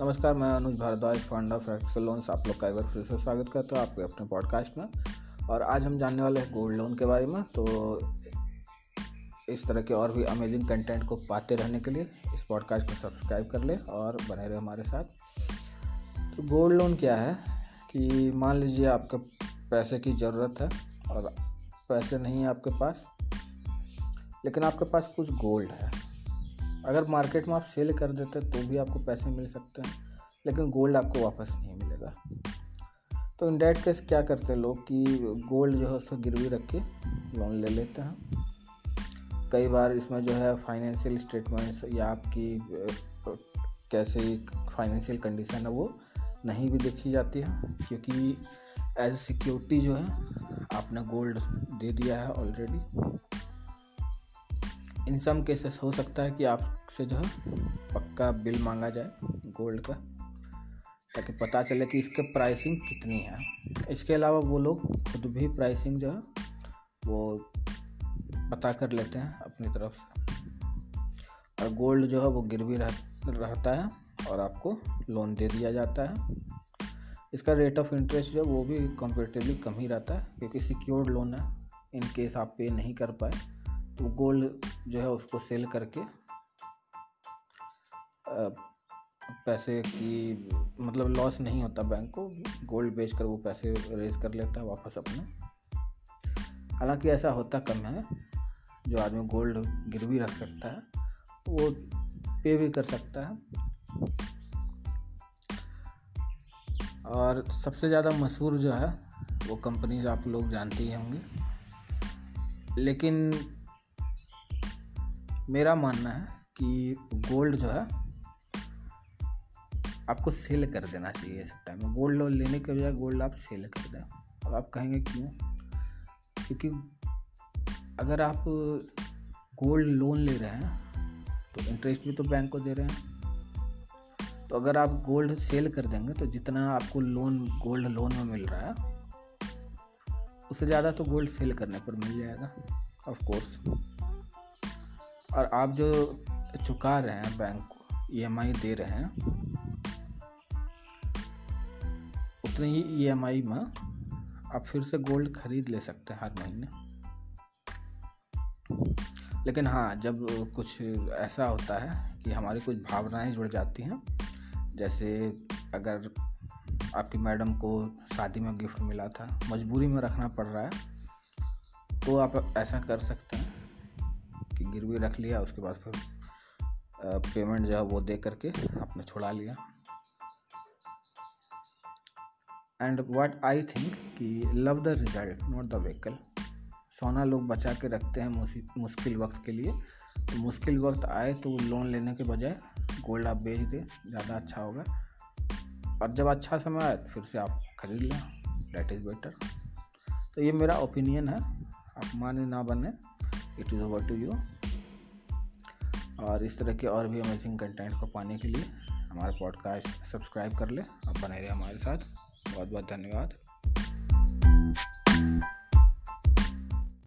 नमस्कार, मैं Anuj Bhardwaj fund of Excel loans आप लोग का एक बार फिर से स्वागत करता हूँ आपके अपने पॉडकास्ट में। और आज हम जानने वाले हैं गोल्ड लोन के बारे में तो इस तरह के और भी अमेजिंग कंटेंट को पाते रहने के लिए इस पॉडकास्ट को सब्सक्राइब कर ले और बने रहे हमारे साथ। तो गोल्ड लोन क्या है? कि मान लीजिए आपके पैसे की ज़रूरत है और पैसे नहीं है आपके पास, लेकिन आपके पास कुछ गोल्ड है। अगर मार्केट में आप सेल कर देते तो भी आपको पैसे मिल सकते हैं, लेकिन गोल्ड आपको वापस नहीं मिलेगा। तो इन डेट केस क्या करते हैं लोग कि गोल्ड जो है उसको गिरवी रख के लोन ले लेते हैं। कई बार इसमें जो है फाइनेंशियल स्टेटमेंट्स या आपकी कैसे फाइनेंशियल कंडीशन है वो नहीं भी देखी जाती है, क्योंकि एज सिक्योरिटी जो है आपने गोल्ड दे दिया है ऑलरेडी इन सम केसेस हो सकता है कि आपसे जो है पक्का बिल मांगा जाए गोल्ड का ताकि पता चले कि इसके प्राइसिंग कितनी है। इसके अलावा वो लोग खुद भी प्राइसिंग जो है वो पता कर लेते हैं अपनी तरफ़ से। और गोल्ड जो है वो गिरवी रह, रहता है और आपको लोन दे दिया जाता है। इसका रेट ऑफ़ इंटरेस्ट जो है वो भी कंपेरेटिवली कम ही रहता है क्योंकि सिक्योर्ड लोन है। इन केस आप पे नहीं कर पाए तो गोल्ड जो है उसको सेल करके पैसे की मतलब लॉस नहीं होता बैंक को गोल्ड बेच कर वो पैसे रेज कर लेता है वापस अपने। हालाँकि ऐसा होता कम है, जो आदमी गोल्ड गिरवी रख सकता है, वो पे भी कर सकता है। और सबसे ज़्यादा मशहूर जो है, वो कंपनी आप लोग जानते ही होंगे। लेकिन मेरा मानना है कि गोल्ड जो है, आपको सेल कर देना चाहिए इस टाइम में। गोल्ड लोन लेने के बजाय गोल्ड आप सेल कर दें। अब आप कहेंगे क्यों? क्योंकि अगर आप गोल्ड लोन ले रहे हैं तो इंटरेस्ट भी तो बैंक को दे रहे हैं। तो अगर आप गोल्ड सेल कर देंगे तो जितना आपको लोन गोल्ड लोन में मिल रहा है, उससे ज़्यादा तो गोल्ड सेल करने पर मिल जाएगा ऑफ़ कोर्स और आप जो चुका रहे हैं बैंक को ई दे रहे हैं, उतनी ही ईएमआई में आप फिर से गोल्ड खरीद ले सकते हैं हर महीने। लेकिन हाँ जब कुछ ऐसा होता है कि हमारी कुछ भावनाएँ जुड़ जाती हैं, जैसे अगर आपकी मैडम को शादी में गिफ्ट मिला था, मजबूरी में रखना पड़ रहा है तो आप ऐसा कर सकते हैं। गिरवी रख लिया, उसके बाद फिर पेमेंट जो है वो दे करके आपने छुड़ा लिया। एंड वाट आई थिंक कि love the result not the vehicle सोना लोग बचा के रखते हैं मुश्किल वक्त के लिए। तो मुश्किल वक्त आए तो लोन लेने के बजाय गोल्ड आप बेच दें, ज़्यादा अच्छा होगा। और जब अच्छा समय आए तो फिर से आप खरीद लें। डेट इज़ बेटर तो ये मेरा ओपिनियन है। आप माने ना बने। It is over to you और इस तरह के और भी अमेजिंग कंटेंट को पाने के लिए हमारा पॉडकास्ट सब्सक्राइब कर ले और बने रहे हमारे साथ। बहुत बहुत धन्यवाद।